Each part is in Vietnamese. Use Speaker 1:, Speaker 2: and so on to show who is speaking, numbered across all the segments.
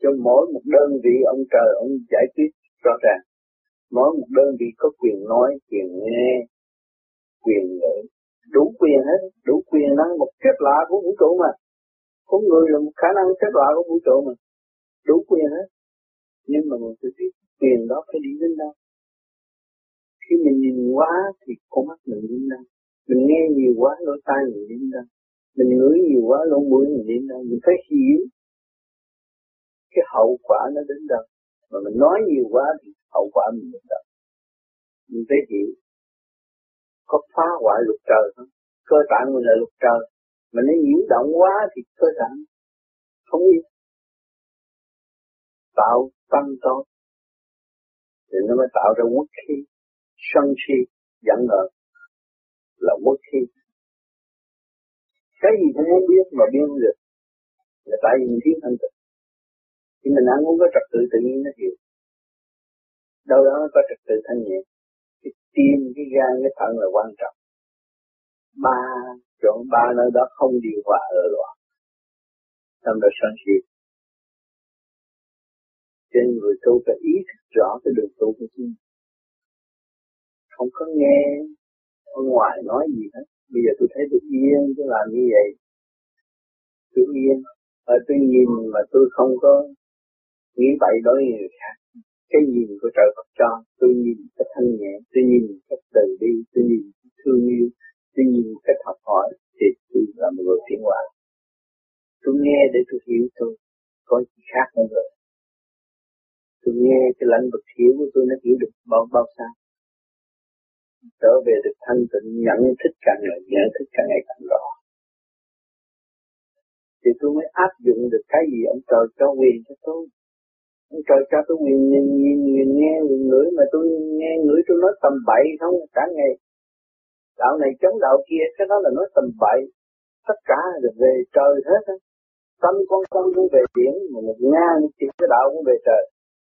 Speaker 1: cho mỗi một đơn vị ông trời ông giải quyết rõ ràng. Mỗi một đơn vị có quyền nói, quyền nghe, quyền ngữ. Đủ quyền hết, đủ quyền năng một phép lạ của vũ trụ mà. Con người là một khả năng phép lạ của vũ trụ mà. Đủ quyền hết. Nhưng mà mình phải biết quyền đó phải đi đến đâu. Khi mình nhìn quá thì con mắt mình đi đâu. Mình nghe nhiều quá lỗ tai mình đi đâu. Mình ngửi nhiều quá lỗ mũi mình đi đâu. Mình phải hiểu cái hậu quả nó đến đâu? Mà mình nói nhiều quá thì hậu quả mình đến đâu? Mình phải hiểu. Có phá hoại luật trời không? Cơ tạng mình là luật trời. Mà nó nhiễu động quá thì cơ tạng không yên. Tạo tăng tốt thì nó mới tạo ra quốc khí. Sân si, giận hờn là quốc khí. Cái gì cũng muốn biết mà biết được. Là tại vì mình thiếu thanh tịnh thì mình ăn uống có trật tự tự nhiên nó hiểu đâu đó nó có trật tự thanh nhẹ. Cái tim, cái gan, cái thận là quan trọng. Ba, chọn ba nơi đó không điều hòa ở loạn. Tâm đó sân si. Trên người tu phải ý thức rõ cái đường tu của chúng không có nghe ở ngoài nói gì hết. Bây giờ tôi thấy tôi yên, tôi làm như vậy. Tôi yên. Ở tôi nhìn mà tôi không có nghĩ vậy đối với người khác cái nhìn của trời Phật cho. Tôi nhìn cái thanh nhẹ, tôi nhìn cái từ bi, tôi nhìn cái thương yêu, tôi nhìn cái học hỏi, thì tôi là một người tiến hóa. Tôi nghe để tôi hiểu tôi có gì khác hơn rồi. Tôi nghe cái lãnh vực hiểu của tôi nó hiểu được bao bao xa. Trở về được thanh tịnh, nhận thức càng ngày, nhận thức càng ngày càng rõ. Thì tôi mới áp dụng được cái gì ông trời cho quyền cho tôi trời cho tôi nhìn nhìn nhìn nhìn nghe nhìn ngửi mà tôi nghe ngửi tôi nói tầm bậy không? Cả ngày, đạo này chống đạo kia, cái đó là nói tầm bậy. Tất cả là về trời hết á. Tâm con tâm cũng về biển, mà một ngang thì cái đạo cũng về trời.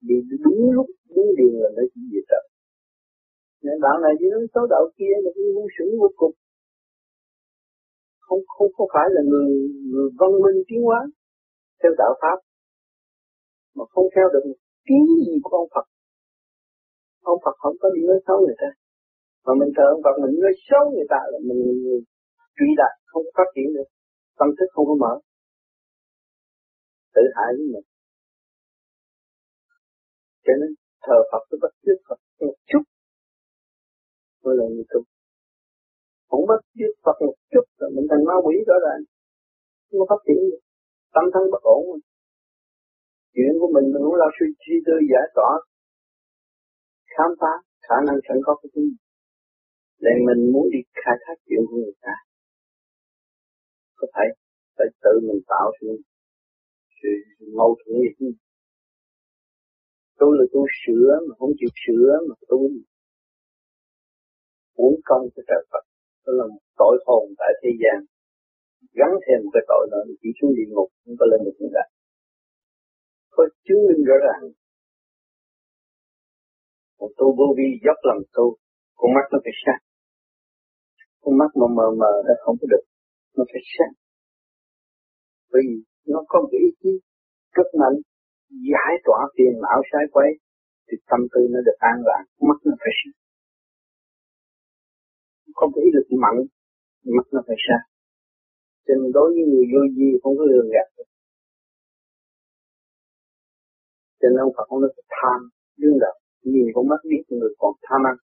Speaker 1: Vì đúng lúc, đúng điều là nó chỉ về trời. Nên đạo này chỉ nói số đạo kia là cũng ngu sững vô cùng. Không không không phải là người người văn minh tiến hóa theo đạo pháp mà không theo được một tí gì của ông Phật. Ông Phật không có đi nói xấu người ta. Mà mình thờ ông Phật mình nói xấu người ta là mình truy đạt không phát triển được. Tâm thức không có mở. Tự hại với mình. Cho nên, thờ Phật tôi bắt chước Phật một chút. Mới là người tu. Không bắt chước Phật một chút rồi mình thành ma quỷ rõ ràng. Không có phát triển được. Tâm thân bất ổn chuyện của mình mình cũng lo suy suy tư, giải tỏa, khám phá khả năng sẵn có của chúng để mình muốn đi khai thác chuyện của người ta. Có phải phải tự mình tạo sự sự mâu thuẫn gì chứ tôi là tôi sửa mà không chịu sửa mà tôi muốn công cho trời Phật. Đó là một tội hồn tại thế gian. Gắn thêm một cái tội nữa, chỉ xuống địa ngục, không có lên được nữa có chứng minh rõ ràng. Một tu vô vi dốc lòng tu con mắt nó phải sáng. Con mắt mà mờ mờ nó không có được, nó phải sáng. Vì nó có một ý chí rất mạnh, giải tỏa tiền não sai quay thì tâm tư nó được an lạc, mắt nó phải sáng. Không có ý lực mạnh, mắt nó phải sáng. Cho nên đối với người vô vi không có lường gạt được cho nên ông Phật ông nói tham đương đạo. Nhìn con mắt biết người còn tham ăn.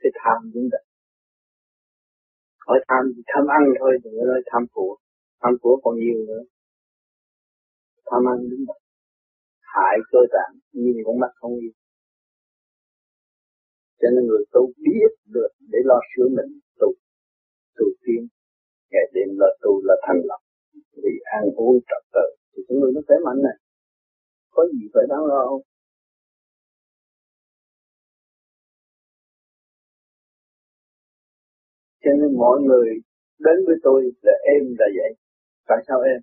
Speaker 1: Thì tham đương đạo. Hỏi tham tham ăn thôi đừng có nói tham của. Tham của còn nhiều nữa. Tham ăn đúng đạo hại cơ tạng nhìn con mắt không yêu cho nên người tu biết được để lo sửa mình tu tu tiên, ngày đêm là tu là thành lập. Vì ăn uống trật tự. Thì chúng người nó khỏe mạnh này có gì phải đáng lo không? Cho nên mọi người đến với tôi là em là vậy. Tại sao em?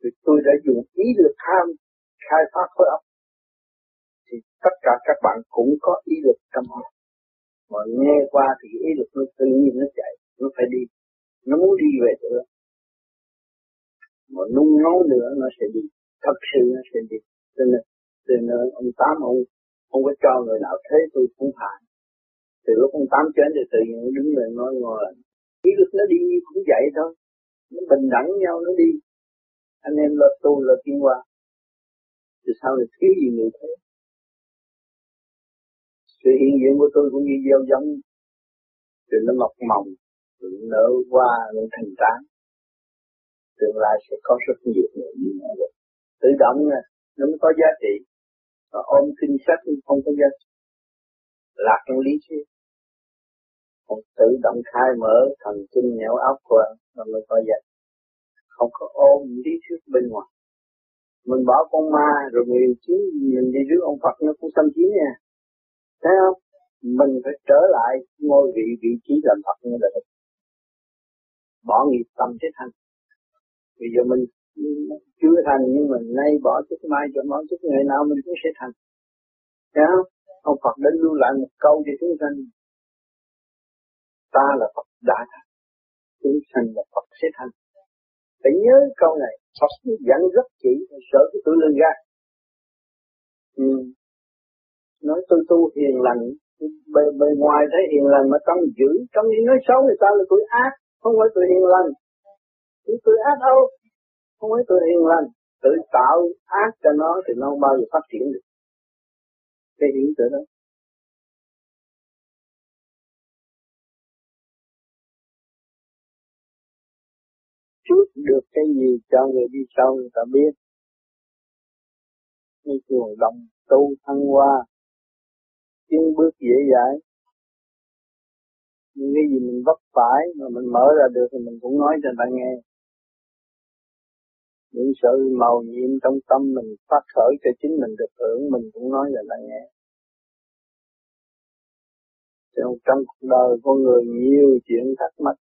Speaker 1: Vì tôi đã dùng ý lực tham khai phát khối óc. Thì tất cả các bạn cũng có ý lực trong óc mà nghe qua thì ý lực nó tự nhiên nó chạy, nó phải đi. Nó muốn đi về nữa mà nung nấu nữa nó sẽ đi thật sự nó sẽ đi cho nên từ nơi ông tám, ông không có cho người nào thế tôi cũng phải. Từ lúc ông tám chết thì tự nhiên đứng lên nói ngồi. Ý lực nó đi cũng vậy thôi. Nó bình đẳng nhau nó đi. Anh em là tu là tiên hoa thì sao lại thiếu gì người thế sự hiện diện của tôi cũng như gieo giống. Rồi nó mọc mầm rồi nở qua nó thành tán tương lai sẽ có rất nhiều người như vậy tự động nè nó mới có giá trị. Và ôm kinh sách không có giá trị. Lạc trong lý thuyết. Còn tự động khai mở, thần kinh nhẽo óc của nó mới có giá trị. Không có ôm lý thuyết bên ngoài. Mình bỏ con ma rồi mình chiến mình đi trước ông Phật, nó cũng xâm chiếm nha. Thấy không? Mình phải trở lại ngôi vị vị trí làm Phật như là bỏ nghiệp tâm thế thành bây giờ mình chưa thành nhưng mình nay bỏ chút mai cho bỏ chút ngày nào mình cũng sẽ thành. Thấy không? Ông Phật đã lưu lại một câu cho chúng sanh. Ta là Phật đã thành. Chúng sanh là Phật sẽ thành. Phải nhớ câu này. Phật dẫn rất kỹ sợ cái tự lưng ra. Ừ. nói tôi tu hiền lành. Bề, bề ngoài thấy hiền lành mà trong giữ trong những nói xấu người ta là tôi ác không phải tôi hiền lành. Tôi tôi ác đâu? Không phải tôi hiền lành, tự tạo ác cho nó thì nó không bao giờ phát triển được. Cái hiện tượng đó. Chút được cái gì cho người đi sau người ta biết. Như chuồng đồng tu thăng hoa. Tiến bước dễ dãi. Những cái gì mình vấp phải mà mình mở ra được thì mình cũng nói cho người ta nghe những sự màu nhiệm trong tâm mình phát khởi cho chính mình được hưởng mình cũng nói là người nghe. Trong, trong cuộc đời con người nhiều chuyện thắc mắc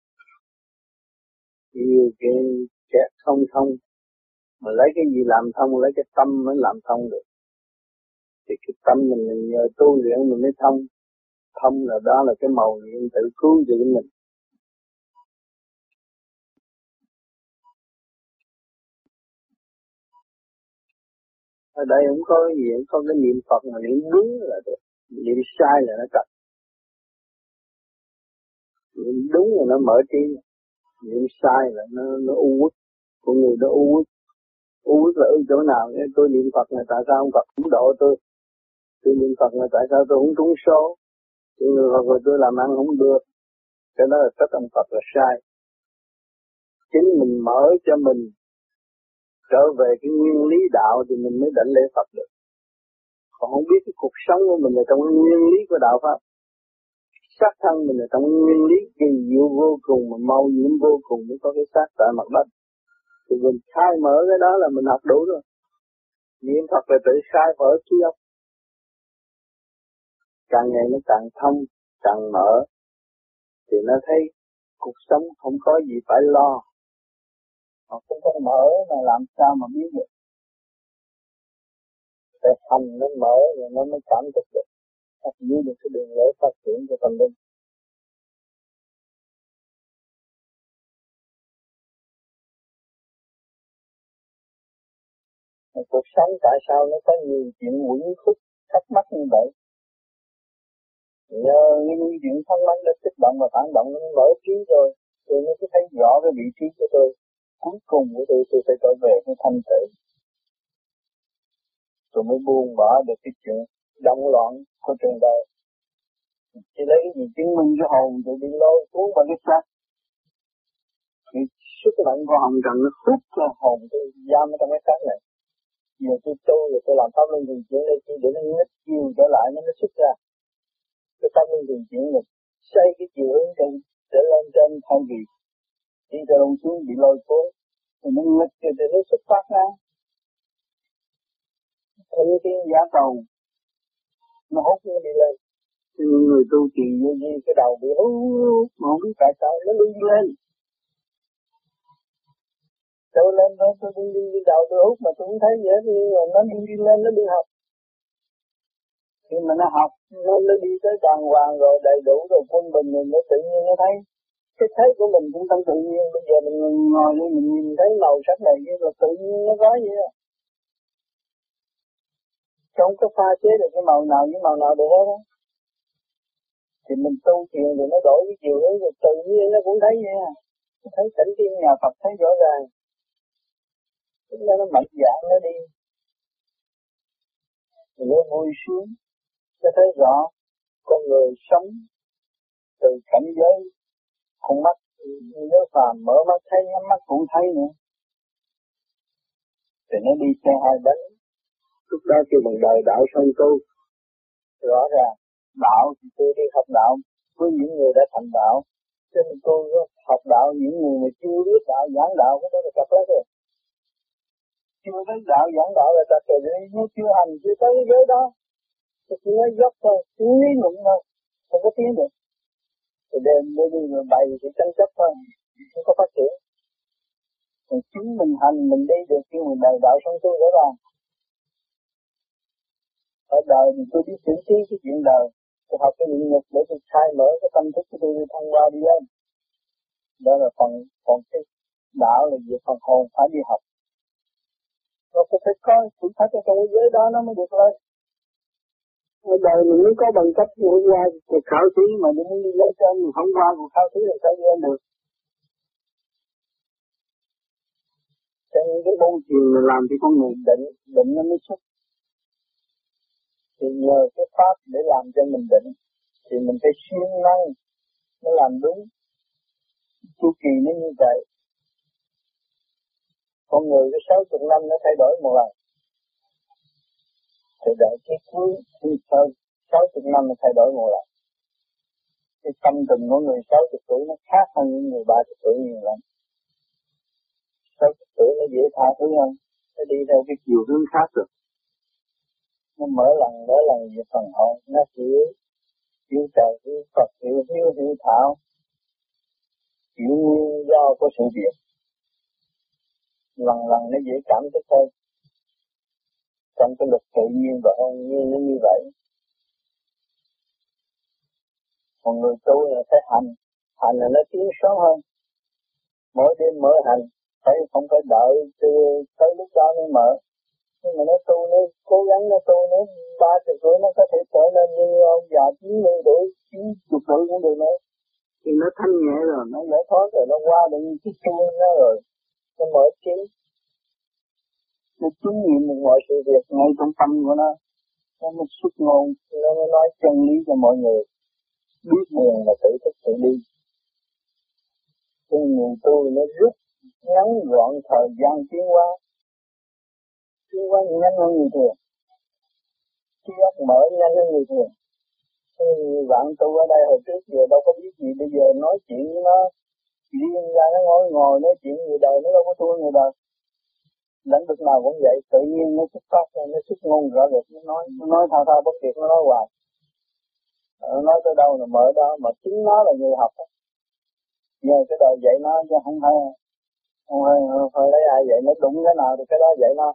Speaker 1: nhiều chuyện kẹt không thông mà lấy cái gì làm thông lấy cái tâm mới làm thông được. Thì cái tâm mình, mình nhờ tu luyện mình mới thông. Thông là đó là cái màu nhiệm tự cứu cho mình. Ở đây không có cái gì, không có cái niệm Phật mà niệm đúng là được. Niệm sai là nó cặp niệm đúng là nó mở trí. Niệm sai là nó nó u uất. Con người nó u uất. U uất là ở chỗ nào? Nghe tôi niệm phật là tại sao ông phật cũng độ tôi tôi niệm phật là tại sao tôi không trúng số? Tôi niệm phật là tôi làm ăn không được. Cái đó là tất ông phật là sai. Chính mình mở cho mình trở về cái nguyên lý đạo thì mình mới đảnh lễ Phật được. Còn không biết cái cuộc sống của mình là trong cái nguyên lý của đạo Pháp. Xác thân mình là trong nguyên lý kỳ diệu vô cùng mà mau nhiễm vô cùng mới có cái xác tại mặt đất. Thì mình khai mở cái đó là mình học đủ rồi. Niệm Phật là tự khai mở trí óc. Càng ngày nó càng thông, càng mở, thì nó thấy cuộc sống không có gì phải lo mà không có mở mà làm sao mà biết được. Để thành nó mở rồi nó mới cảm thức được. Phát dưới được cái đường lối phát triển của tâm linh. Cuộc sống tại sao nó có nhiều chuyện quỷ khúc, thắc mắc như vậy? Nhờ những chuyện thắc mắc đã kích động và phản động nó mở trí rồi. Tôi mới thấy rõ cái vị trí của tôi cuối cùng của tôi tôi phải trở về cái thanh tịnh tôi mới buông bỏ được cái chuyện động loạn của trường đời. Chỉ lấy cái gì chứng minh cái hồn tôi bị lôi cuốn vào cái xác? Thì sức mạnh của hồng trần nó hút cái hồn tôi, giam trong cái xác này. Giờ tôi tu rồi tôi làm pháp luân thường chuyển đây, chỉ để nó nhích chiều trở lại, nó mới xuất ra. Cái pháp luân thường chuyển là xây cái chiều hướng trên để lên trên thay vì đi từ lông xuống bị lôi cuốn. Thì nó nghịch thì nó xuất phát ra. Thân cái giá cầu. Nó hút nó đi lên. Thì người tu trì vô gì cái đầu bị hút mà không biết tại sao nó đi lên. Tôi lên đó tôi đi, đi, đi đầu tôi hút mà tôi không thấy dễ đi nhưng mà nó đi đi lên nó đi học. Khi mà nó học nó nó đi tới đàng hoàng rồi đầy đủ rồi quân bình rồi nó tự nhiên nó thấy cái thấy của mình cũng không tự nhiên bây giờ mình ngồi đây mình nhìn thấy màu sắc này như là tự nhiên nó có vậy đó. Không có pha chế được cái màu nào với màu nào được hết á. Thì mình tu thiền rồi nó đổi cái chiều hướng, rồi tự nhiên nó cũng thấy vậy thấy cảnh tiên nhà Phật thấy rõ ràng. Chúng ta nó mạnh dạn nó đi. Thì nó vui sướng. Nó thấy rõ con người sống từ cảnh giới con mắt giới phàm mở mắt thấy nhắm mắt cũng thấy nữa. Thì nó đi xe hai bánh.
Speaker 2: Lúc đó kêu bằng đời đạo song tu.
Speaker 1: Rõ ràng đạo thì tôi đi học đạo với những người đã thành đạo. Cho nên tôi học đạo những người mà chưa biết đạo giảng đạo cái đó là cặp hết rồi. Chưa thấy đạo giảng đạo là cặp rồi. Nếu chưa hành chưa tới cái giới đó. Thì chỉ nói dốc thôi chỉ lý luận thôi không có tiến được thì đêm mới đi rồi bày thì tranh chấp thôi, không có phát triển. Mình chính mình hành, mình đi được khi mình đời đạo sống tu rõ ràng. Ở đời thì tôi biết xử trí, cái chuyện đời. Tôi học cái luyện nhục để tôi khai mở cái tâm thức của tôi đi thông qua đi lên. Đó là phần phần cái đạo là việc phần hồn phải đi học. Nó có phải coi thử thách ở trong thế giới đó nó mới được lên ở đời mình mới có bằng cấp hôm qua cuộc khảo thí mà để muốn đi lấy trên mình không qua cuộc khảo thí là sao lên được? Cho nên cái môn thiền là làm cho con người định định nó mới xuất. Thì nhờ cái pháp để làm cho mình định thì mình phải siêng năng mới làm đúng. Chu kỳ nó như vậy. Con người cái sáu chục năm nó thay đổi một lần thì đợi cái cuối khi sau sáu chục năm nó thay đổi một lần cái tâm tình của người sáu chục tuổi nó khác hơn những người ba chục tuổi nhiều lắm. Sáu chục tuổi nó dễ tha thứ hơn. Nó đi theo cái chiều hướng khác được, nó mở lần mở lần về phần hồn nó hiểu hiểu trời hiểu Phật hiểu hiếu hiểu thảo. Hiểu nguyên do của sự việc. Lần lần nó dễ cảm thức hơn trong cái luật tự nhiên và hôn nhiên nó như vậy. Còn người tu là phải hành hành là nó tiến sớm hơn. Mỗi đêm mở hành, phải không phải đợi tới lúc đó mới mở. Nhưng mà nó tu, nó cố gắng nó tu, nó ba chục tuổi nó có thể trở nên như ông già chín mươi tuổi, chín chục tuổi cũng được nữa. Thì nó thanh nhẹ rồi, nó giải thoát rồi, nó qua được cái chuông nó rồi, nó mở trí nó chứng nghiệm được mọi sự việc ngay trong tâm của nó. Nó mới xuất ngôn, nó mới nói chân lý cho mọi người biết đường là tự thức tự đi. Cái người tôi nó rút ngắn gọn, thời gian tiến hóa. Tiến hóa nhanh hơn người thường. Trí óc mở nhanh hơn người thường. Nhiều bạn tôi ở đây hồi trước giờ đâu có biết gì, bây giờ nói chuyện với nó riêng ra nó ngồi ngồi nói chuyện người đời, nó đâu có thua người đời lĩnh vực nào cũng vậy tự nhiên nó xuất phát nó xuất ngôn rõ rệt nó nói nó nói thao thao bất tuyệt nó nói hoài. Ờ, nó nói tới đâu là mở đó mà chính nó là người học nhờ cái đời dạy nó chứ không phải không phải, không phải lấy ai dạy nó đúng cái nào thì cái đó dạy nó.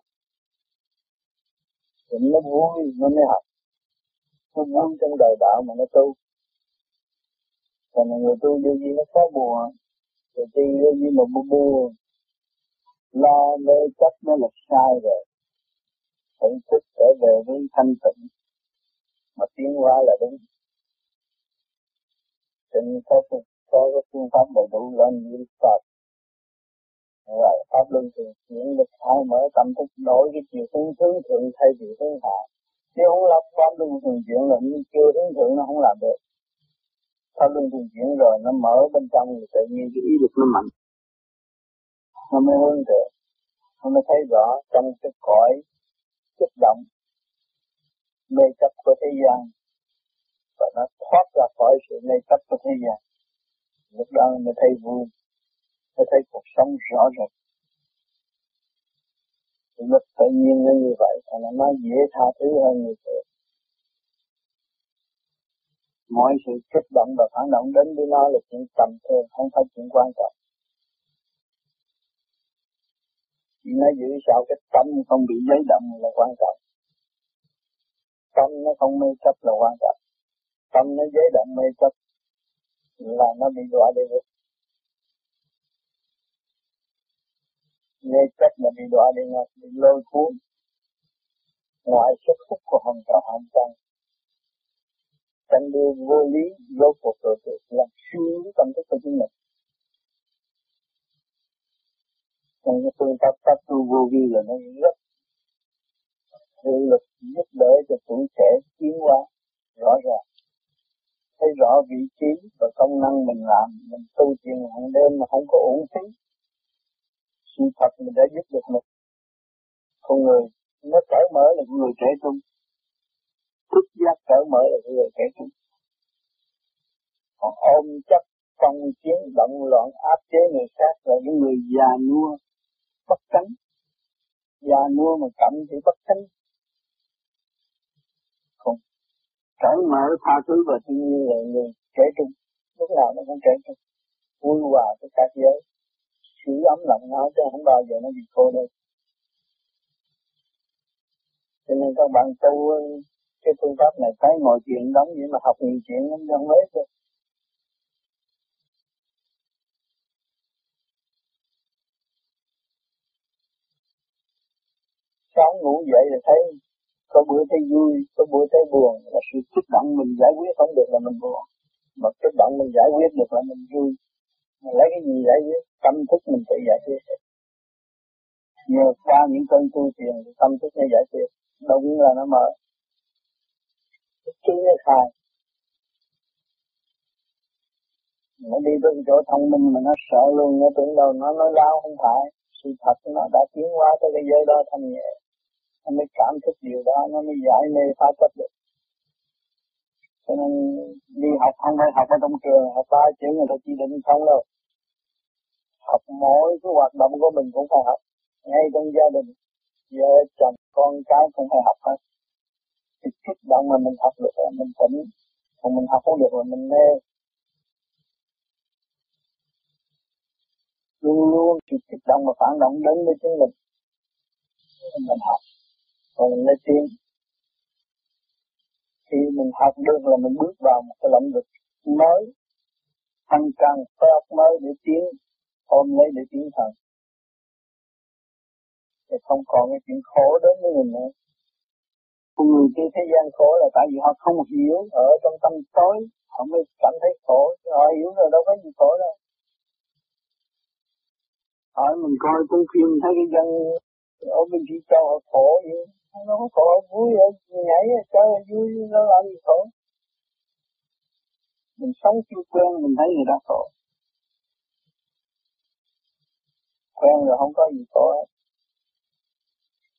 Speaker 1: Thì nó vui nó mới học. Nó vui trong đời đạo mà nó tu. Còn người tu vô gì nó có buồn rồi tu vô gì mà buồn lo mê chấp nó là sai rồi. Tự thức trở về với thanh tịnh. Mà tiến hóa là đúng. Tình nên có, có cái phương pháp đầy đủ lên như Phật. Rồi pháp luân thường chuyển được khai mở tâm thức đổi cái chiều hướng hướng thượng thay vì hướng hạ. Chứ không lập pháp luân thường chuyển là như chưa hướng thượng nó không làm được. Pháp luân thường chuyển rồi nó mở bên trong thì tự nhiên cái ý lực nó mạnh nó mới hướng được nó mới thấy rõ trong cái cõi kích động, mê chấp của thế gian. Và nó thoát ra khỏi sự mê chấp của thế gian. Lúc đó mới thấy vui mới thấy cuộc sống rõ rệt. Luật tự nhiên nó như vậy và nó dễ tha thứ hơn người thường. Mọi sự kích động và phản động đến với nó là chuyện tầm thường, không phải chuyện quan trọng chỉ nó giữ sao cái tâm không bị giấy động là quan trọng. Tâm nó không mê chấp là quan trọng. Tâm nó giấy động mê chấp là nó bị đọa địa ngục. Mê chấp là bị đọa địa ngục, bị lôi cuốn. Ngoài sức hút của hồng trào hồng trăng tranh đưa vô lý, vô cuộc rồi được làm suy nghĩ tâm thức của chính mình. Trong cái phương pháp pháp tu vô vi là nó rất hiệu lực giúp đỡ cho tuổi trẻ tiến hóa, rõ ràng. Thấy rõ vị trí và công năng mình làm, mình tu chuyện hàng đêm mà không có uổng phí. Sự thật mình đã giúp được mình con người, nó cởi mở là người trẻ trung. Thức giác cởi mở là người trẻ trung. Còn ôm chấp phong chiến, động loạn, áp chế người khác là những người già nua bất chánh. Già nua mà cảm thì bất chánh. Không. Cởi mở tha thứ và thiên nhiên là người trẻ trung. Lúc nào nó cũng trẻ trung. Vui hòa với các giới. Sự ấm lòng nó chứ không bao giờ nó bị cô đơn. Cho nên các bạn tu, cái phương pháp này thấy ngồi chuyện đóng vậy mà học nhiều chuyện nó không hết được sáng ngủ dậy là thấy có bữa thấy vui, có bữa thấy buồn là sự kích động mình giải quyết không được là mình buồn. Mà kích động mình giải quyết được là mình vui. Mình lấy cái gì giải quyết? Tâm thức mình tự giải quyết. Nhờ qua những cơn tu thiền thì tâm thức nó giải quyết. Động là nó mở. Chứ nó khai. Nó đi tới chỗ thông minh mà nó sợ luôn, nó tưởng đâu nó nói lao không phải. Sự thật nó đã tiến hóa tới cái giới đó thanh nhẹ nó mới cảm thức điều đó, nó mới giải mê phá chấp được. Cho nên đi học, không phải học ở trong trường, học ba chữ người ta chỉ định không đâu. Học mỗi cái hoạt động của mình cũng phải học. Ngay trong gia đình, vợ, chồng, con cái cũng phải học hết. Thì kích động mà mình học được là mình tỉnh còn mình học không được là mình mê. Luôn luôn sự kích động và phản động đến với chính mình. Mình học rồi mình mới tiến khi mình học được là mình bước vào một cái lĩnh vực mới, thăng trăng phép mới để tiến, ôm lấy để tiến thần thì không còn cái chuyện khổ đến với mình nữa. Con người trên thế gian khổ là tại vì họ không hiểu, ở trong tâm tối, họ mới cảm thấy khổ. Họ hiểu rồi đâu có gì khổ đâu. Hỏi mình coi cũng phim thấy cái dân ở bên chỉ cho họ khổ vậy. Nó không khổ, vui ở nhảy chơi vui, nó làm gì khổ? Mình sống chưa quen, mình thấy người ta khổ. Quen rồi không có gì khổ hết.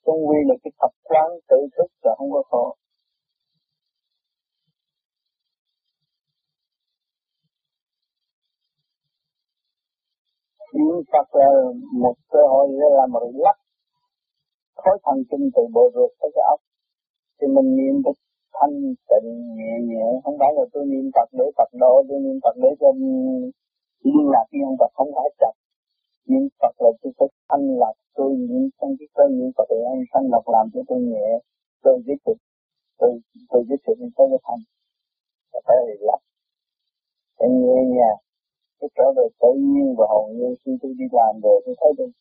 Speaker 1: Trung quy là cái tập quán tự thức là không có khổ. Niệm Phật là một cơ hội để làm một lắc khối thần kinh từ bộ ruột tới cái óc thì mình niệm được thanh tịnh, nhẹ nhẹ. Không phải là tôi niệm Phật để Phật độ, tôi niệm Phật để cho liên lạc với ông Phật, không phải chặt. Niệm Phật là tôi phải thanh lạc tôi niệm trong cái cơ niệm Phật để anh thanh lọc làm cho tôi nhẹ, tôi giết được tôi tôi giết được những cái thanh. Và phải lọc em nhẹ nhàng. Cái trở về tự nhiên và hồn nhiên khi tôi đi làm về, tôi thấy được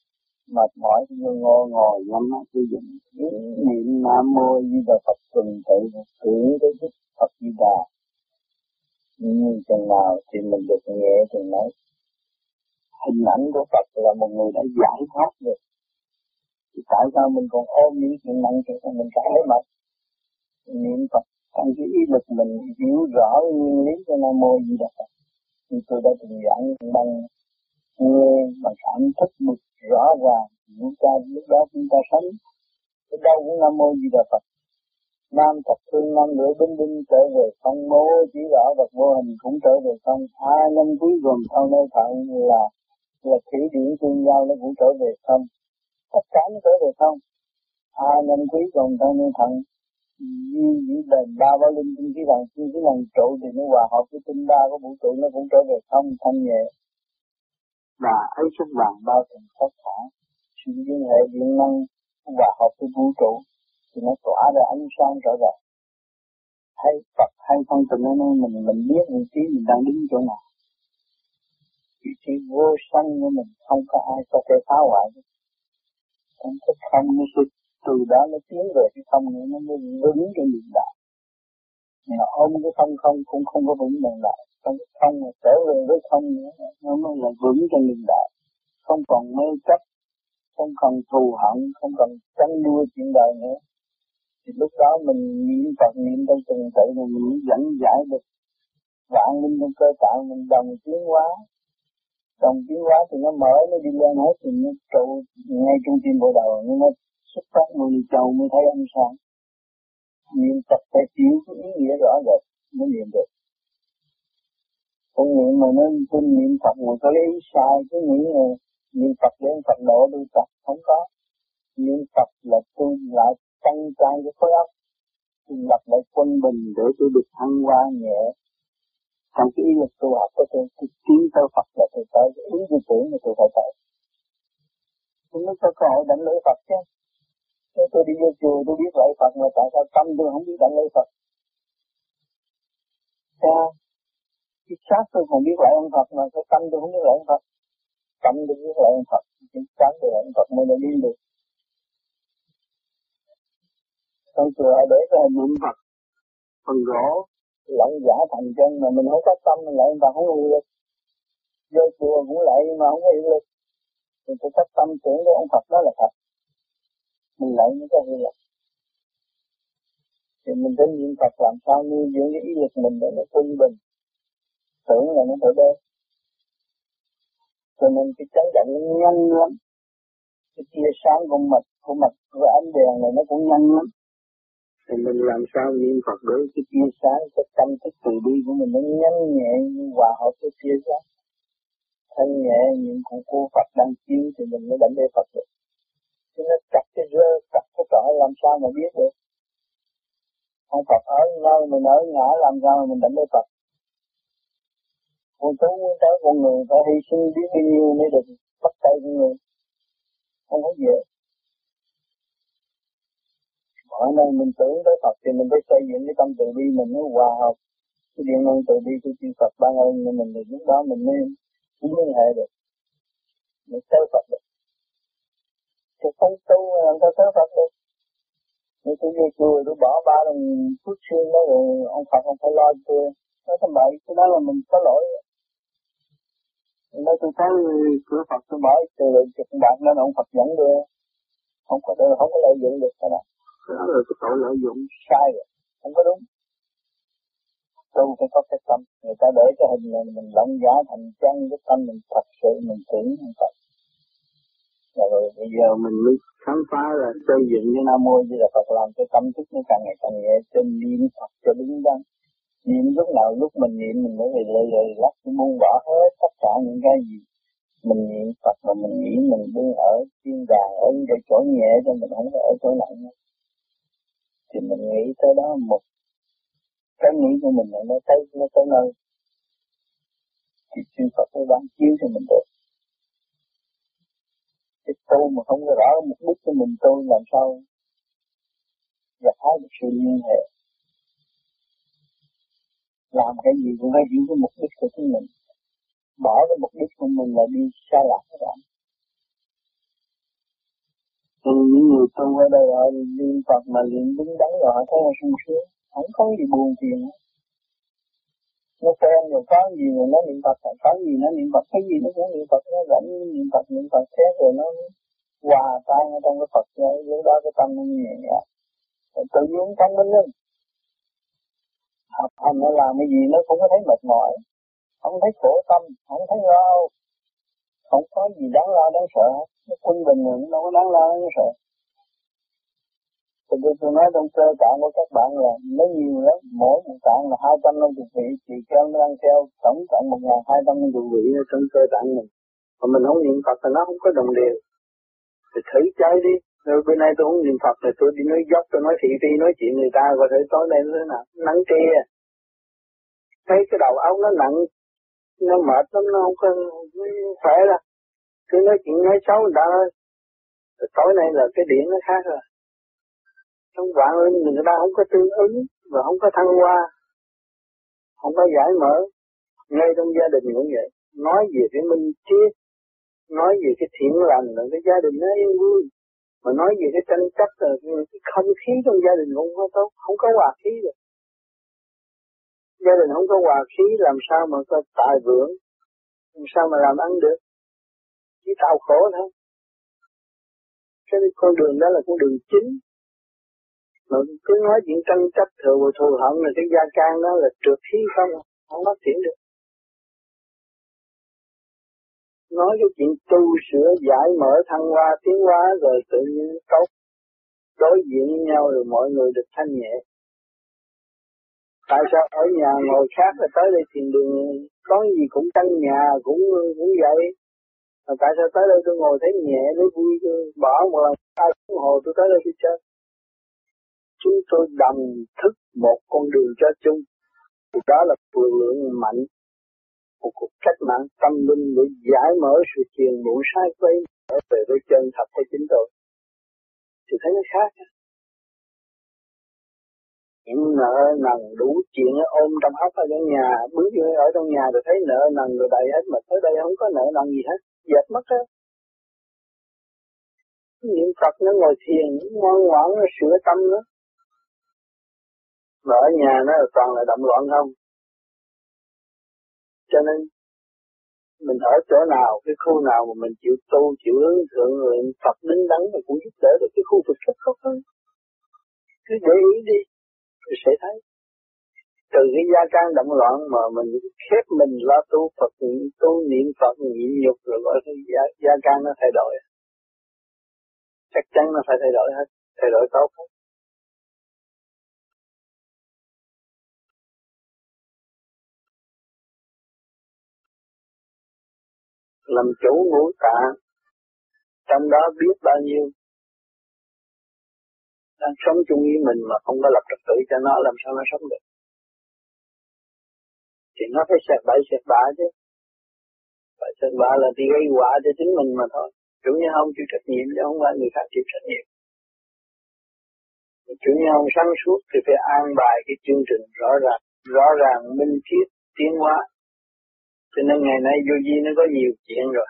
Speaker 1: mệt mỏi tôi ngồi ngồi nhắm mắt tôi dùng niệm nam mô di đà phật, tuần tự tưởng tới đức phật di đà. Như chừng nào thì mình được nhẹ chừng đấy hình ảnh của phật là một người đã giải thoát được. Thì tại sao mình còn ôm những chuyện nặng chuyện mình cảm thấy mệt niệm phật, trong cái ý lực mình hiểu rõ nguyên lý của nam mô di đà phật. Thì tôi đã từng giảng bằng nghe và cảm thức được rõ ràng, chúng ta, lúc đó chúng ta sống. Cái đâu cũng nam mô di đà phật. Nam thập phương nam nữ binh binh trở về không mô, chỉ rõ vật vô hình cũng trở về không hai năm quý gồm sau nơi thận là là thủy điển tương giao nó cũng trở về không tất cả nó trở về không hai năm quý gồm sau nơi thận, như những đền ba ba linh tinh khí bằng tinh khí bằng trụ thì nó hòa hợp với tinh ba của vũ trụ, nó cũng trở về không thanh nhẹ và ấy sức vàng bao trùm tất cả sự liên hệ, điện năng và hợp với vũ trụ thì nó tỏa ra ánh sáng rõ ràng. Hay Phật hay con tình nó mình mình biết vị trí mình đang đứng chỗ nào. Vị trí vô sanh của mình, không có ai có thể phá hoại không có không như sự từ đó nó tiến về cái không nó mới vững cái niệm đạo. Mà ôm cái không không, cũng không có vững bằng đạo không không mà trở về với không nữa, nó mới là vững cho mình đạo không còn mê chấp, không còn thù hận, không còn tranh đua chuyện đời nữa. Thì lúc đó mình niệm Phật, niệm trong từng tự mình mới dẫn giải được vạn linh trong cơ tạng mình. Đồng tiến hóa, đồng tiến hóa thì nó mở, nó đi lên hết, thì nó trụ ngay trung tim bộ đầu, nhưng nó xuất phát mười châu mới thấy ánh sáng. Niệm Phật phải chịu cái ý nghĩa rõ rệt, mới niệm được con niệm mà nó tin niệm Phật mà có lấy sai cái nghĩ là niệm Phật để Phật độ tôi Phật không có. Niệm Phật là tôi lại căng trang cái khối óc tôi lập lại quân bình để tôi được thăng hoa nhẹ. Trong cái ý lực tu học của tôi tôi tiến tới Phật là tôi tới cái ý tư tưởng là tôi phải tới tôi mới có cơ hội đánh lưỡi Phật chứ. Nếu tôi đi vô chùa, tôi biết lễ Phật mà tại sao tâm tôi không biết đánh lưỡi Phật. Sao? Cái xác tôi còn biết lại ông Phật mà cái tâm tôi không biết lại ông Phật. Tâm tôi biết lại ông Phật cái xác tôi lại ông Phật mới được đi được. Trong chùa để cái hình niệm Phật phần gỗ, lẫn giả thành chân mà mình không có tâm mình lại mà không yêu lực vô chùa cũng lại mà không có yêu lực thì tôi có tâm tưởng với ông Phật đó là thật mình lại mới có yêu lực thì mình đến niệm Phật làm sao nuôi dưỡng cái ý lực mình để nó quân bình tưởng là nó phải đến cho nên cái chấn động nó nhanh lắm. Cái tia sáng của mặt của mặt của ánh đèn này nó cũng nhanh lắm. Thì mình làm sao niệm Phật để cái tia sáng cái tâm cái từ bi của mình nó nhanh nhẹ hòa hợp với tia sáng thanh nhẹ những cụ cô Phật đang chiếu thì mình mới đánh đế Phật được. Chứ nó chặt cái rơ chặt cái cỏ làm sao mà biết được? Ông Phật ở nơi mình ở ngã làm sao mà mình đánh đế Phật con thú nguyên tới con người, phải hy sinh biết bao nhiêu mới được bắt tay con người. Không có dễ ở nơi mình tưởng tới Phật thì mình phải xây dựng cái tâm từ bi mình nó hòa hợp. Cái điện năng từ bi của chư Phật ban ơn nên mình được lúc đó mình mới liên hệ được. Mình tới Phật được. Thì không tu làm sao tới Phật được. Nếu tôi về chùa, tôi bỏ ba lần phút xuyên đó rồi ông Phật không phải lo tôi. Nói thầm bậy cái đó là mình có lỗi nếu tôi thấy cửa Phật tôi bỏ từ lượng chục bạc lên ông Phật dẫn đưa không có không có lợi dụng được cái đó. Đó là cái tội lợi dụng. Sai rồi. Không có đúng. Tu phải có cái tâm. Người ta để cái hình này mình lẫn giả thành chân cái tâm mình thật sự mình tưởng không Phật rồi bây giờ mình mới khám phá là xây dựng như Nam Mô Di Đà Phật làm cái tâm thức nó càng ngày càng nhẹ trên niệm Phật cho đúng đắn niệm lúc nào lúc mình niệm mình mới về lì lê lắc buông bỏ hết tất cả những cái gì mình niệm Phật mà mình nghĩ mình đi ở thiên đàng ở cái chỗ nhẹ cho mình, không có ở chỗ nặng. Thì mình nghĩ tới đó một cái nghĩ của mình là nó thấy nó tới nơi. Thì chư Phật mới ban chiếu cho mình được. Cái tu mà không có rõ mục đích của mình tu làm sao gặp hái được sự liên hệ làm cái gì cũng phải hiểu cái mục đích của chính mình. Bỏ cái mục đích của mình là đi xa lạc các bạn. Thì những người tu ở đây họ niệm Phật mà niệm đúng đắn rồi họ thấy là sung sướng không có gì buồn phiền. Nó quen rồi có gì rồi nó niệm Phật có gì nó niệm Phật cái gì nó cũng niệm Phật nó rảnh niệm Phật niệm Phật thế rồi nó hòa tan ở trong cái Phật rồi lúc đó cái tâm nó nhẹ nhàng, tự nhiên thông minh lên học hành nó làm cái gì nó cũng có thấy mệt mỏi không thấy khổ tâm không thấy lo không có gì đáng lo đáng sợ nó quân bình nó đâu có đáng lo đáng sợ. Thì tôi, tôi nói trong cơ tạng của các bạn là nó nhiều lắm. Mỗi một tạng là hai trăm năm chục vị thì keo nó đang keo tổng cộng một ngàn hai trăm năm chục vị trong cơ tạng mình. Mà mình không niệm Phật thì nó không có đồng đều. Thì thử chơi đi rồi bữa nay tôi không niệm Phật thì tôi đi nói dốc, tôi nói thị phi, nói chuyện người ta và thể tối nay nó thế nào. Nắng kia thấy cái đầu óc nó nặng, nó mệt lắm, nó không có khỏe đâu. Cứ nói chuyện nói xấu người ta thôi. Tối nay là cái điện nó khác rồi. Trong vạn người ta không có tương ứng và không có thăng hoa, không có giải mở. Ngay trong gia đình cũng vậy. Nói về cái minh triết, nói về cái thiện lành là cái gia đình nó yên vui mà nói về cái tranh chấp là cái không khí trong gia đình cũng không tốt, không có hòa khí được. Gia đình không có hòa khí, làm sao mà có tài vượng? Làm sao mà làm ăn được? Chỉ tạo khổ thôi. Cái con đường đó là con đường chính. Mà cứ nói chuyện tranh chấp thừa và thù hận là cái gia can đó là trượt khí không không phát triển được nói cái chuyện tu sửa giải mở thăng hoa, tiến hóa rồi tự nhiên tốt. Đối diện với nhau rồi mọi người được thanh nhẹ. Tại sao ở nhà ngồi khác là tới đây thiền đường? Có gì cũng căn nhà, cũng cũng vậy. Mà tại sao tới đây tôi ngồi thấy nhẹ lấy vui, tôi bỏ một lần, ai xuống hồ tôi tới đây tôi chơi. Chúng tôi đồng thức một con đường cho chung. Đó là lực lượng mạnh của cuộc cách mạng tâm linh để giải mở sự truyền muộn sai quay trở về với chân thật của chính tôi. Thì thấy nó khác. Những nợ nần đủ chuyện ôm trong óc ở trong nhà, bước ở trong nhà rồi thấy nợ nần rồi đầy hết, mà tới đây không có nợ nần gì hết dẹp mất hết. Niệm Phật nó ngồi thiền ngoan ngoãn, nó sửa tâm nó. Mà ở nhà nó toàn là động loạn không? Cho nên mình ở chỗ nào cái khu nào mà mình chịu tu chịu hướng thượng người Phật đứng đắn thì cũng giúp đỡ được cái khu vực rất khó khăn cứ để ý đi rồi sẽ thấy. Từ cái gia can động loạn mà mình khép mình lo tu Phật tu niệm Phật nhịn nhục rồi gọi cái gia, gia can nó thay đổi. Chắc chắn nó phải thay đổi hết thay đổi tốt hết. Làm chủ ngũ tạng. Trong đó biết bao nhiêu? Đang sống chung với mình mà không có lập trật tự cho nó, làm sao nó sống được? Thì nó phải sạch bậy sạch bạ chứ. Phải sạch bạ là thì gây quả cho chính mình mà thôi. Chủ như không chịu trách nhiệm chứ không phải người khác chịu trách nhiệm. Chủ như không sáng suốt thì phải an bài cái chương trình rõ ràng rõ ràng, minh triết, tiến hóa cho nên ngày nay vô vi nó có nhiều chuyện rồi.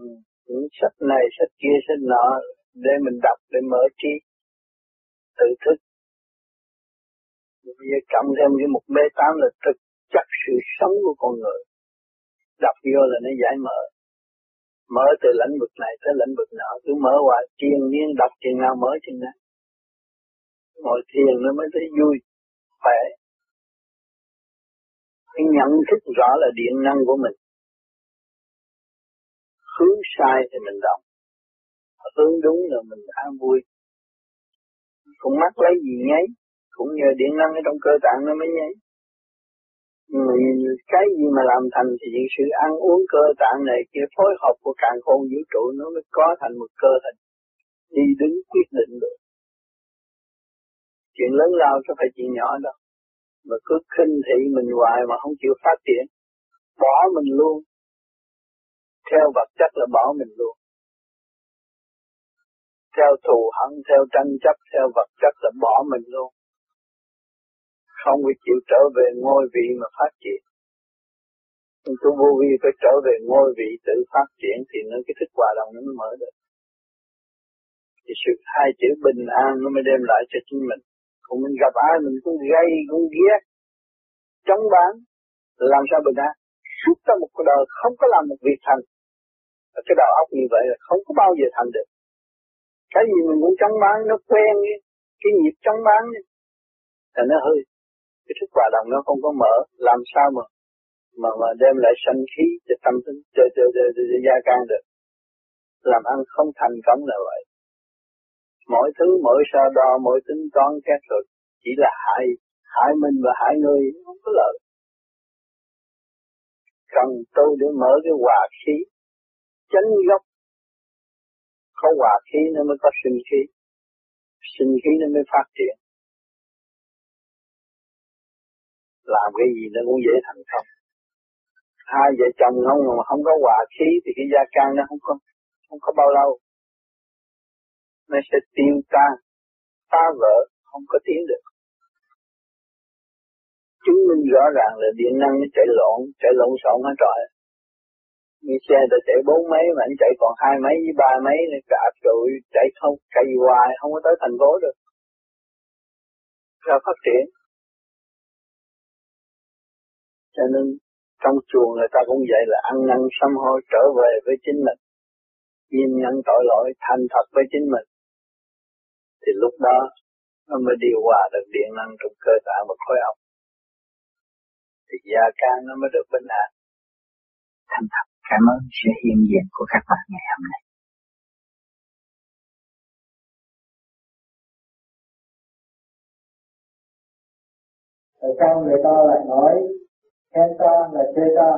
Speaker 1: Ừ. những sách này, sách kia, sách nọ để mình đọc, để mở trí, tự thức. Bây giờ cộng thêm cái mục mê tám là thực chất sự sống của con người. Đọc vô là nó giải mở. Mở từ lĩnh vực này tới lĩnh vực nọ. Cứ mở hoài chuyên nhiên đọc chừng nào mở chừng nào. Ngồi thiền nó mới thấy vui, khỏe cái nhận thức rõ là điện năng của mình. Hướng sai thì mình động. Hướng đúng là mình an vui. Cũng mắc lấy gì nháy, cũng nhờ điện năng ở trong cơ tạng nó mới nháy. Cái gì mà làm thành thì những sự ăn uống cơ tạng này kia, phối hợp của càng khôn vũ trụ nó mới có thành một cơ hình. Đi đứng quyết định được. Chuyện lớn lao chứ phải chuyện nhỏ đâu mà cứ khinh thị mình hoài mà không chịu phát triển. Bỏ mình luôn. Theo vật chất là bỏ mình luôn. Theo thù hận, theo tranh chấp, theo vật chất là bỏ mình luôn. Không có chịu trở về ngôi vị mà phát triển. Nhưng tu vô vi phải trở về ngôi vị tự phát triển thì nó, cái thức hòa đồng nó mới mở được. Thì sự hai chữ bình an nó mới đem lại cho chính mình còn mình gặp ai mình cũng gây cũng ghét chống bán làm sao bình an suốt cả một cuộc đời không có làm một việc thành cái đầu óc như vậy là không có bao giờ thành được cái gì mình cũng chống bán nó quen ấy. cái nhịp chống bán ấy. là nó hơi cái thức hòa đồng nó không có mở làm sao mà mà mà đem lại sanh khí cho tâm tính cho cho cho, cho, cho gia can được làm ăn không thành công là vậy mọi thứ, mọi so đo, mọi tính toán các rồi. Chỉ là hại hại mình và hại người, không có lợi. Cần tu để mở cái hòa khí. Chánh gốc. Có hòa khí nó mới có sinh khí. Sinh khí nó mới phát triển. Làm cái gì nó cũng dễ thành công. Hai vợ chồng không mà không có hòa khí thì cái gia can nó không có không có bao lâu nó sẽ tiêu tan phá vỡ không có tiến được. Chứng minh rõ ràng là điện năng nó chạy lộn chạy lộn xộn hết rồi. Như xe đã chạy bốn mấy mà anh chạy còn hai mấy với ba mấy cả trụi chạy không, chạy hoài, không có tới thành phố được. Ra phát triển. Cho nên trong chùa người ta cũng vậy là ăn năn sám hối trở về với chính mình. Nhìn nhận tội lỗi, thành thật với chính mình thì lúc đó nó mới điều hòa được điện năng trong cơ thể và khối óc. Thì gia can nó mới được bình an.
Speaker 3: Thành thật, cảm ơn sự hiện diện của các bạn ngày hôm nay.
Speaker 4: Tại sao người ta lại nói, khen ta là chê ta.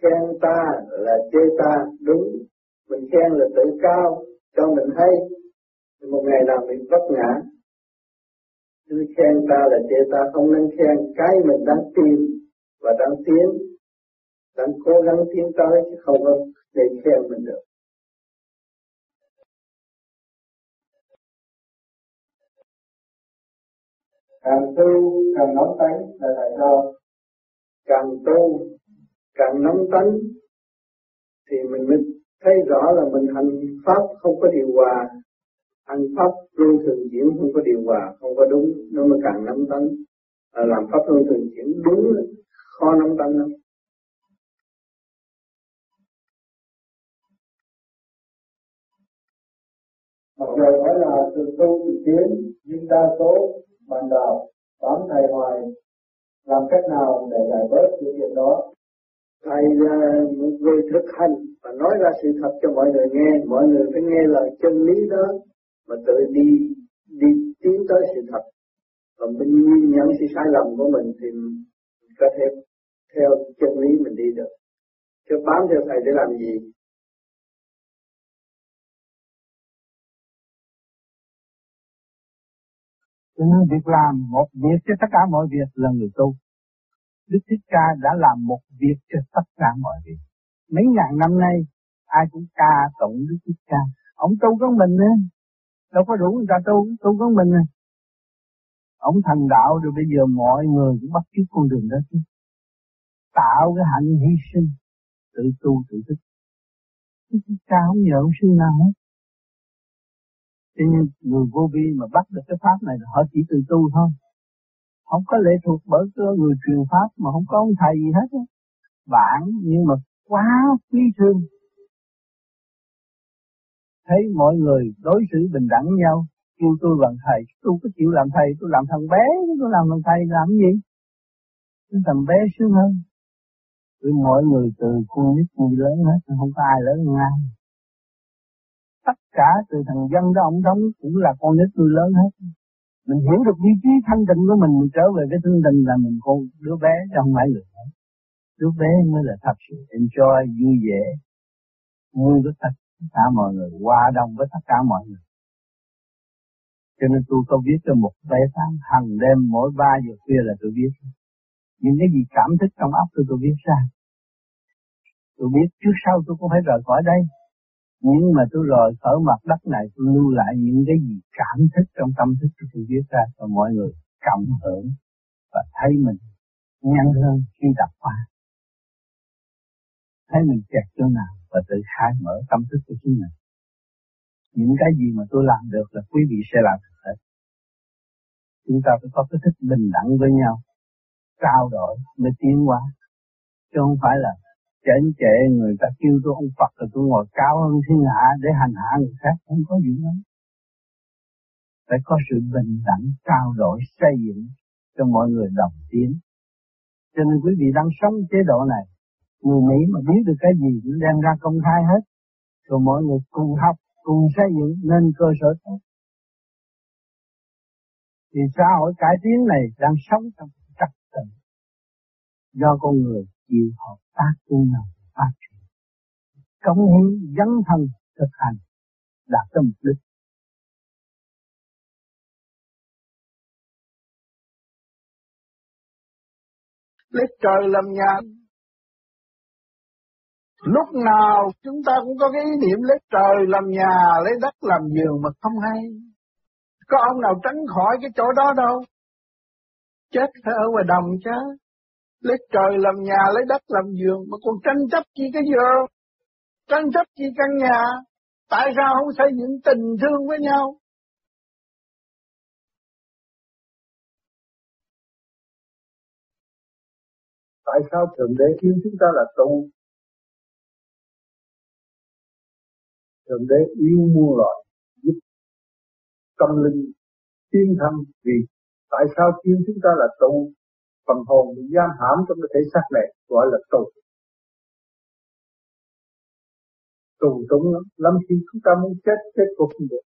Speaker 1: Khen ta là chê ta. Đúng. Mình khen là tự cao, cho mình hay một ngày nào mình vấp ngã, cứ khen ta là chê ta, không nên khen. Cái mình đang tìm và đang tiến, đang cố gắng tiến tới chứ không có để khen mình được.
Speaker 4: Càng tu, càng nóng tánh là tại sao
Speaker 1: càng tu, càng nóng tánh thì mình mới thấy rõ là mình hành pháp không có điều hòa hành pháp luân thường chuyển không có điều hòa không có đúng. Nó mới càng nóng tánh à, làm pháp luân thường chuyển đúng khó nóng tánh lắm.
Speaker 4: Mặc dù nói là từ tu từ tiến nhưng đa số bạn đạo bám thầy hoài làm cách nào để giải bớt sự kiện đó?
Speaker 1: Thầy là một người thực hành và nói ra sự thật cho mọi người nghe mọi người phải nghe lời chân lý đó mà tự đi đi tiến tới sự thật. Và mình nhìn nhận sự sai lầm của mình thì có thể theo chân lý mình đi được. Chứ bám theo thầy để làm gì?
Speaker 5: Cho nên việc làm một việc cho tất cả mọi việc là người tu. Đức Thích Ca đã làm một việc cho tất cả mọi việc. Mấy ngàn năm nay, ai cũng ca tụng Đức Thích Ca. Ông tu có mình nữa đâu có đủ người ta tu tu có mình này ông thành đạo rồi bây giờ mọi người cũng bắt chước con đường đó chứ tạo cái hạnh hy sinh, tự tu, tự thức cha không nhờ ông sư nào hết cho nên người vô vi mà bắt được cái pháp này là họ chỉ tự tu thôi. Không có lệ thuộc bởi cơ người truyền pháp mà không có ông thầy gì hết. Bạn nhưng mà quá quý thương. Thấy mọi người đối xử bình đẳng nhau, kêu tôi bằng thầy, tôi có chịu làm thầy, tôi làm thằng bé, tôi làm thằng thầy làm gì? Tôi thằng bé sướng hơn. Vì mọi người từ con nít người lớn hết, không có ai lớn hơn ai tất cả từ thằng dân đó ông đóng cũng là con nít người lớn hết mình hiểu được vị trí thanh tịnh của mình, mình trở về cái thanh tịnh là mình con đứa bé chứ không phải người lớn đứa bé mới là thật sự enjoy vui vẻ vui với tất tất cả mọi người qua đông với tất cả mọi người. Cho nên tôi có viết cho một bài sáng hàng đêm mỗi ba giờ khuya là tôi viết. Những cái gì cảm thức trong óc tôi tôi viết ra. Tôi biết trước sau tôi cũng phải rời khỏi đây. Nhưng mà tôi rời khỏi mặt đất này, tôi lưu lại những cái gì cảm thức trong tâm thức tôi viết ra cho mọi người cảm hưởng và thấy mình nhanh hơn khi đọc qua. Thấy mình kẹt chỗ nào và tự khai mở tâm thức của chính mình. Những cái gì mà tôi làm được là quý vị sẽ làm được hết. Chúng ta phải có cái thức bình đẳng với nhau, trao đổi mới tiến hóa. Chứ không phải là chảnh chệ người ta kêu tôi ông Phật rồi tôi ngồi cao hơn thiên hạ để hành hạ người khác không có gì đó phải có sự bình đẳng trao đổi xây dựng cho mọi người đồng tiến cho nên quý vị đang sống chế độ này người Mỹ mà biết được cái gì cũng đem ra công khai hết. Rồi mọi người cùng học, cùng xây dựng nên cơ sở tốt. Thì xã hội cải tiến này đang sống trong trật tự do con người chịu hợp tác tu nào phát triển. Cống hiến dấn thân thực hành đạt tới mục đích. Lấy trời làm nhà lúc nào chúng ta cũng có cái ý niệm lấy trời làm nhà lấy đất làm giường mà không hay. Có ông nào tránh khỏi cái chỗ đó đâu. Chết phải ở ngoài đồng chứ. Lấy trời làm nhà, lấy đất làm giường, mà còn tranh chấp chi cái giường, tranh chấp chi căn nhà, tại sao không xây dựng tình thương với nhau?
Speaker 2: Tại sao Thượng Đế yêu chúng ta là tu? Thượng Đế yêu muôn loài, giúp tâm linh tiến thâm vì tại sao kêu chúng ta là tu phần hồn bị giam hãm trong cái thể xác này gọi là tù. Tù túng lắm. Lắm khi chúng ta muốn chết chết cũng không được.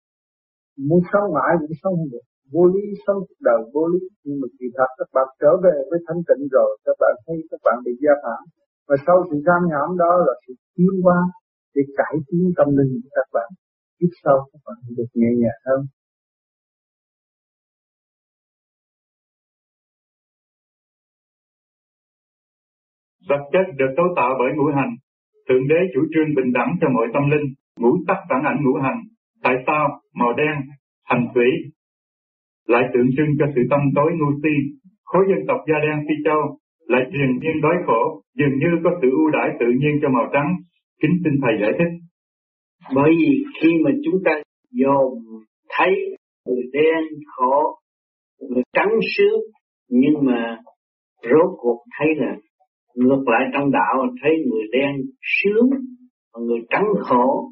Speaker 2: Muốn sống mãi cũng sống không được. Vô lý sống cuộc đời vô lý. Nhưng mà kỳ thật các bạn trở về với thanh tịnh rồi các bạn thấy các bạn bị giam hãm. Và sau sự giam hãm đó là sự tiến hóa để cải tiến tâm linh của các bạn. Tiếp sau các bạn được nhẹ nhàng hơn.
Speaker 6: Vật chất được cấu tạo bởi ngũ hành. Thượng đế chủ trương bình đẳng cho mọi tâm linh. Ngũ tắc phản ảnh ngũ hành. Tại sao? Màu đen, hành thủy lại tượng trưng cho sự tâm tối ngu si. Khối dân tộc da đen phi châu lại truyền nhiên đói khổ. Dường như có sự ưu đãi tự nhiên cho màu trắng kính xin thầy giải thích
Speaker 7: bởi vì khi mà chúng ta dồn thấy người đen khổ người trắng sướng nhưng mà rốt cuộc thấy là Ngược lại trong đạo thấy người đen sướng, và người trắng khổ.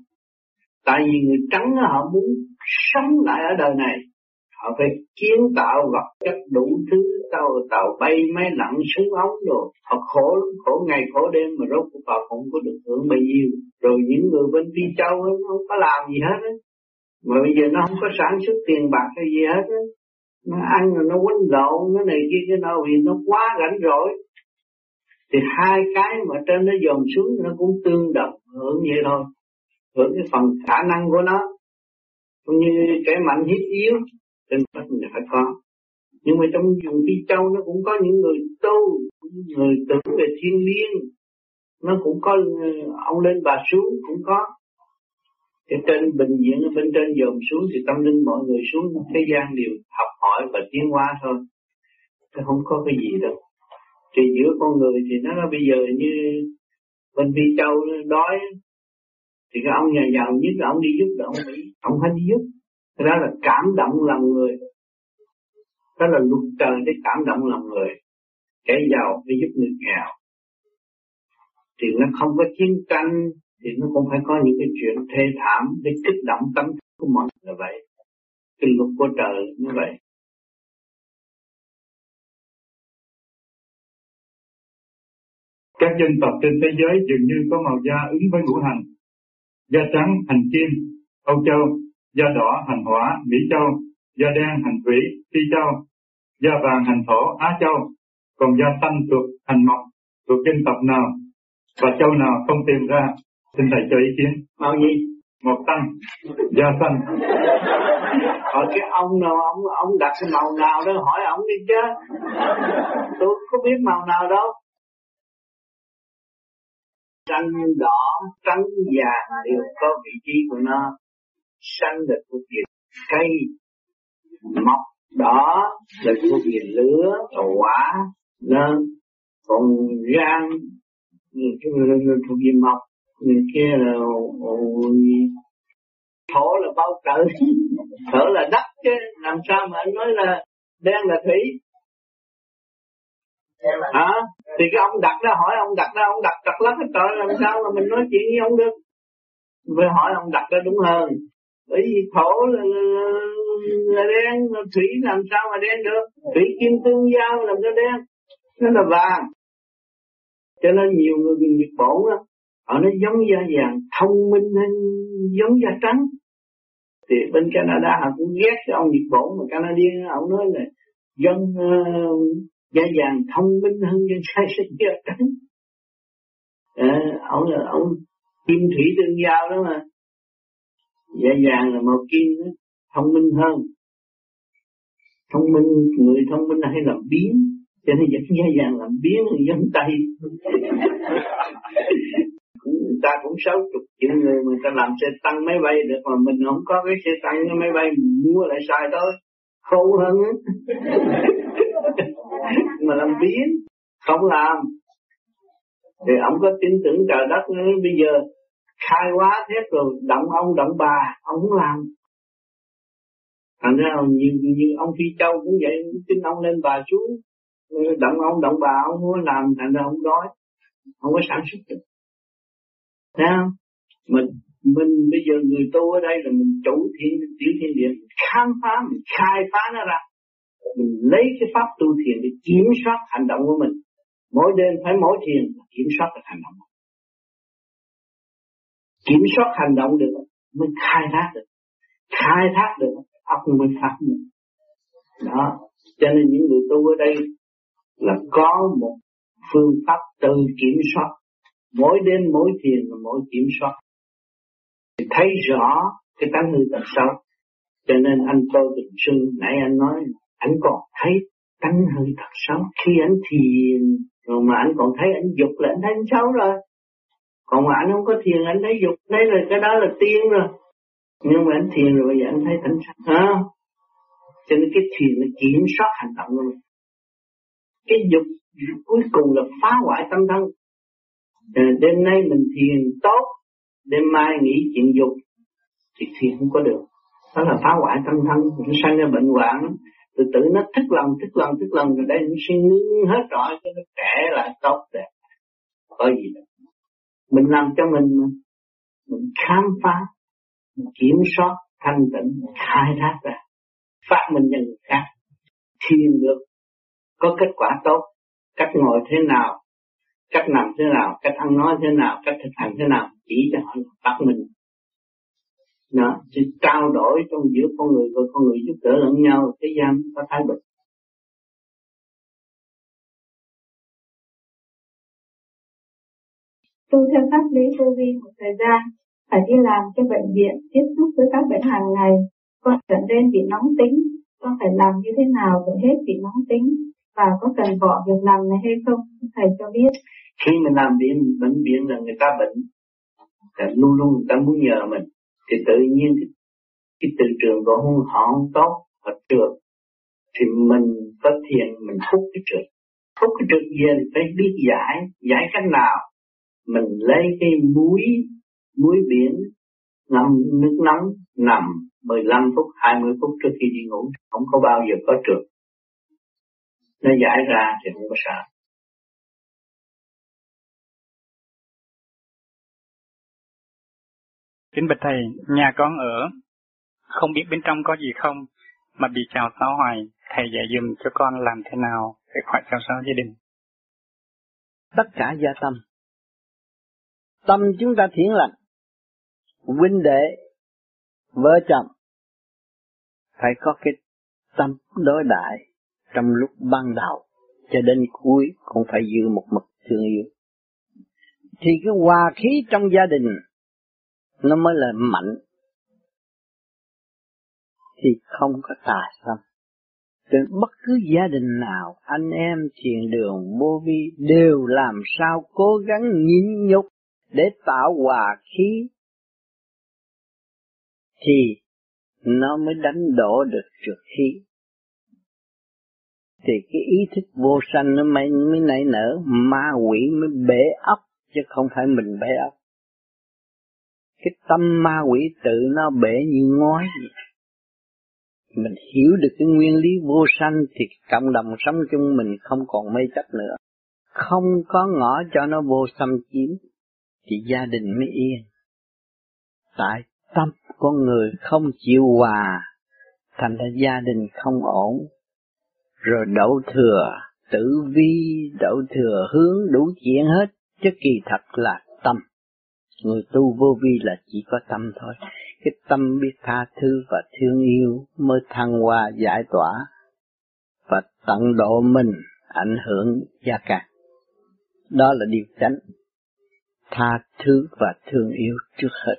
Speaker 7: Tại vì người trắng họ muốn sống lại ở đời này. Họ phải kiến tạo vật chất đủ thứ, tàu tàu bay, máy lặn, súng ống rồi Họ khổ khổ ngày khổ đêm mà rốt cuộc họ không có được hưởng bao nhiêu. Rồi những người bên Phi Châu nó không có làm gì hết á. Mà bây giờ nó không có sản xuất tiền bạc hay gì hết á. Nó ăn rồi nó quấn lộn, nó này kia cái nào vì nó quá rảnh rỗi thì hai cái mà trên nó dồn xuống nó cũng tương đồng hưởng vậy thôi hưởng cái phần khả năng của nó cũng như kẻ mạnh hiếp yếu trên đất là phải có. Nhưng mà trong vùng phi châu nó cũng có những người tu những người tưởng về thiên liêng nó cũng có ờ, ông lên bà xuống cũng có. Thì trên bệnh viện ở bên trên dồn xuống thì tâm linh mọi người xuống thế gian đều học hỏi và tiến hóa thôi. Chứ không có cái gì đâu. Thì giữa con người thì nó bây giờ như bên Vi Châu đói, thì cái ông nhà giàu nhất là ông đi giúp đỡ ông Mỹ ông phải đi giúp cái đó là cảm động lòng người. Đó là luật trời để cảm động lòng người. Kẻ giàu để giúp người nghèo. Thì nó không có chiến tranh thì nó cũng phải có những cái chuyện thê thảm để kích động tâm của mọi người vậy. Cái luật của trời như vậy.
Speaker 6: Các dân tộc trên thế giới dường như có màu da ứng với ngũ hành. Da trắng hành kim, Âu Châu, da đỏ hành hỏa, Mỹ Châu, da đen hành thủy, Phi Châu, da vàng hành thổ, Á Châu, còn da xanh thuộc hành mộc, thuộc dân tộc nào và châu nào không tìm ra. Xin thầy cho ý kiến.
Speaker 7: Màu gì?
Speaker 6: Màu xanh, da xanh.
Speaker 7: Hỏi cái ông nào ông ông đặt cái màu nào đó hỏi ông đi chứ. Tôi có biết màu nào đâu xanh đỏ trắng vàng đều có vị trí của nó xanh là thuộc về cây mọc đỏ là thuộc về lửa quả nên còn gan thuộc về mọc người kia là thổ là bao trời thở là đất chứ làm sao mà anh nói là đen là thủy? Hả? thì cái ông đặt ra hỏi ông đặt ra ông đặt đặt lắm hết trời làm sao mà mình nói chuyện với ông được? Phải hỏi ông đặt ra đúng hơn bởi vì thổ là, là, là đen thủy làm sao mà đen được? Thủy kim tương giao làm sao đen? Nó là vàng. Cho nên nhiều người Nhật Bản đó họ nói giống da vàng thông minh hơn giống da trắng. Thì bên Canada họ cũng ghét cái ông Nhật Bản mà Canadian ông nói là dân uh, da vàng thông minh hơn dân da trắng. À, ông là ông kim thủy tương giao đó mà da vàng là màu kim đó, thông minh hơn. Thông minh người thông minh hay làm biến cho nên dẫn da vàng làm biến người dân tây. Người ta cũng sáu chục triệu người mà ta làm xe tăng máy bay được mà mình không có cái xe tăng cái máy bay mình mua lại sai thôi khô hơn mà làm biến không làm. Thì ông có tin tưởng trời đất nữa bây giờ khai quá thế rồi động ông động bà ông muốn làm. Thành ra như, như ông phi châu cũng vậy tin ông lên bà xuống động ông động bà ông muốn làm thành ra ông đói không có sản xuất được. Thấy không? Mình mình bây giờ người tu ở đây là mình chủ thiên tiểu thiên địa khám phá mình khai phá nó ra. Mình lấy cái pháp tu thiền để kiểm soát hành động của mình. Mỗi đêm phải mỗi thiền kiểm soát được hành động kiểm soát hành động được, mới khai thác được. Khai thác được óc mới phát minh. Đó. Cho nên những người tu ở đây là có một phương pháp tự kiểm soát. Mỗi đêm, mỗi thiền là mỗi kiểm soát. Thì thấy rõ cái tánh hư tật xấu. Cho nên anh tôi bình sư nãy anh nói, anh còn thấy tánh hư thật xấu. Khi anh thiền, rồi mà anh còn thấy anh dục là anh thấy anh xấu rồi còn mà anh không có thiền anh thấy dục đấy là cái đó là tiên rồi. Nhưng mà anh thiền rồi bây giờ anh thấy thành sạch ha cho nên cái thiền nó kiểm soát hành động của mình cái dục cuối cùng là phá hoại tâm thân. À, đêm nay mình thiền tốt đêm mai nghĩ chuyện dục thì thiền không có được. Đó là phá hoại tâm thân. Nó sanh ra bệnh hoạn từ tử nó thức lần thức lần thức lần rồi đây nó suy ngưng hết rồi cho nó trẻ lại tốt đẹp. Có gì đâu mình làm cho mình mình khám phá, mình kiểm soát thanh tịnh khai thác ra. Phát minh cho người khác. Thiền được có kết quả tốt. Cách ngồi thế nào, cách nằm thế nào, cách ăn nói thế nào, cách thực hành thế nào, chỉ cho họ phát minh. Đó, sự trao đổi trong giữa con người và con người giúp đỡ lẫn nhau, thế gian có thái bình.
Speaker 8: Tu theo pháp lý vô vi một thời gian phải đi làm cho bệnh viện tiếp xúc với các bệnh hàng ngày. Con trở nên bị nóng tính con phải làm như thế nào để hết bị nóng tính? Và có cần bỏ việc làm này hay không? Thầy cho biết.
Speaker 7: Khi mình làm bệnh bệnh viện là người ta bệnh là luôn luôn người ta muốn nhờ mình. Thì tự nhiên cái, cái từ trường của họ không tốt họ trường thì mình có thiền mình hút cái trường hút cái trường về thì phải biết giải giải cách nào? Mình lấy cái muối muối biển ngâm nước nóng nằm 15 phút 20 phút trước khi đi ngủ không có bao giờ có trường nó giải ra thì không có sợ
Speaker 3: Kính bạch thầy, nhà con ở, không biết bên trong có gì không, mà bị chào xáo hoài, thầy dạy dùm cho con làm thế nào để khỏi chào xáo gia đình.
Speaker 5: Tất cả gia tâm. Tâm chúng ta thiện lành, huynh đệ, vợ chồng, phải có cái tâm đối đại trong lúc ban đầu cho đến cuối cũng phải giữ một mực thương yêu. Thì cái hòa khí trong gia đình nó mới là mạnh thì không có tà xâm từ bất cứ gia đình nào anh em thiền đường vô vi đều làm sao cố gắng nhịn nhục để tạo hòa khí thì nó mới đánh đổ được trượt khí thì cái ý thức vô sanh nó mới, mới nảy nở ma quỷ mới bể ấp chứ không phải mình bể ấp cái tâm ma quỷ tự nó bể như ngói vậy. Mình hiểu được cái nguyên lý vô sanh thì cộng đồng sống chung mình không còn mê chấp nữa. Không có ngõ cho nó vô xâm chiếm thì gia đình mới yên. Tại tâm con người không chịu hòa, thành ra gia đình không ổn. Rồi đậu thừa, tử vi, đậu thừa hướng đủ chuyện hết, chứ kỳ thật là tâm. Người tu vô vi là chỉ có tâm thôi. Cái tâm biết tha thứ và thương yêu mới thăng hoa giải tỏa và tận độ mình ảnh hưởng gia càng. Đó là điều tránh Tha thứ và thương yêu trước hết.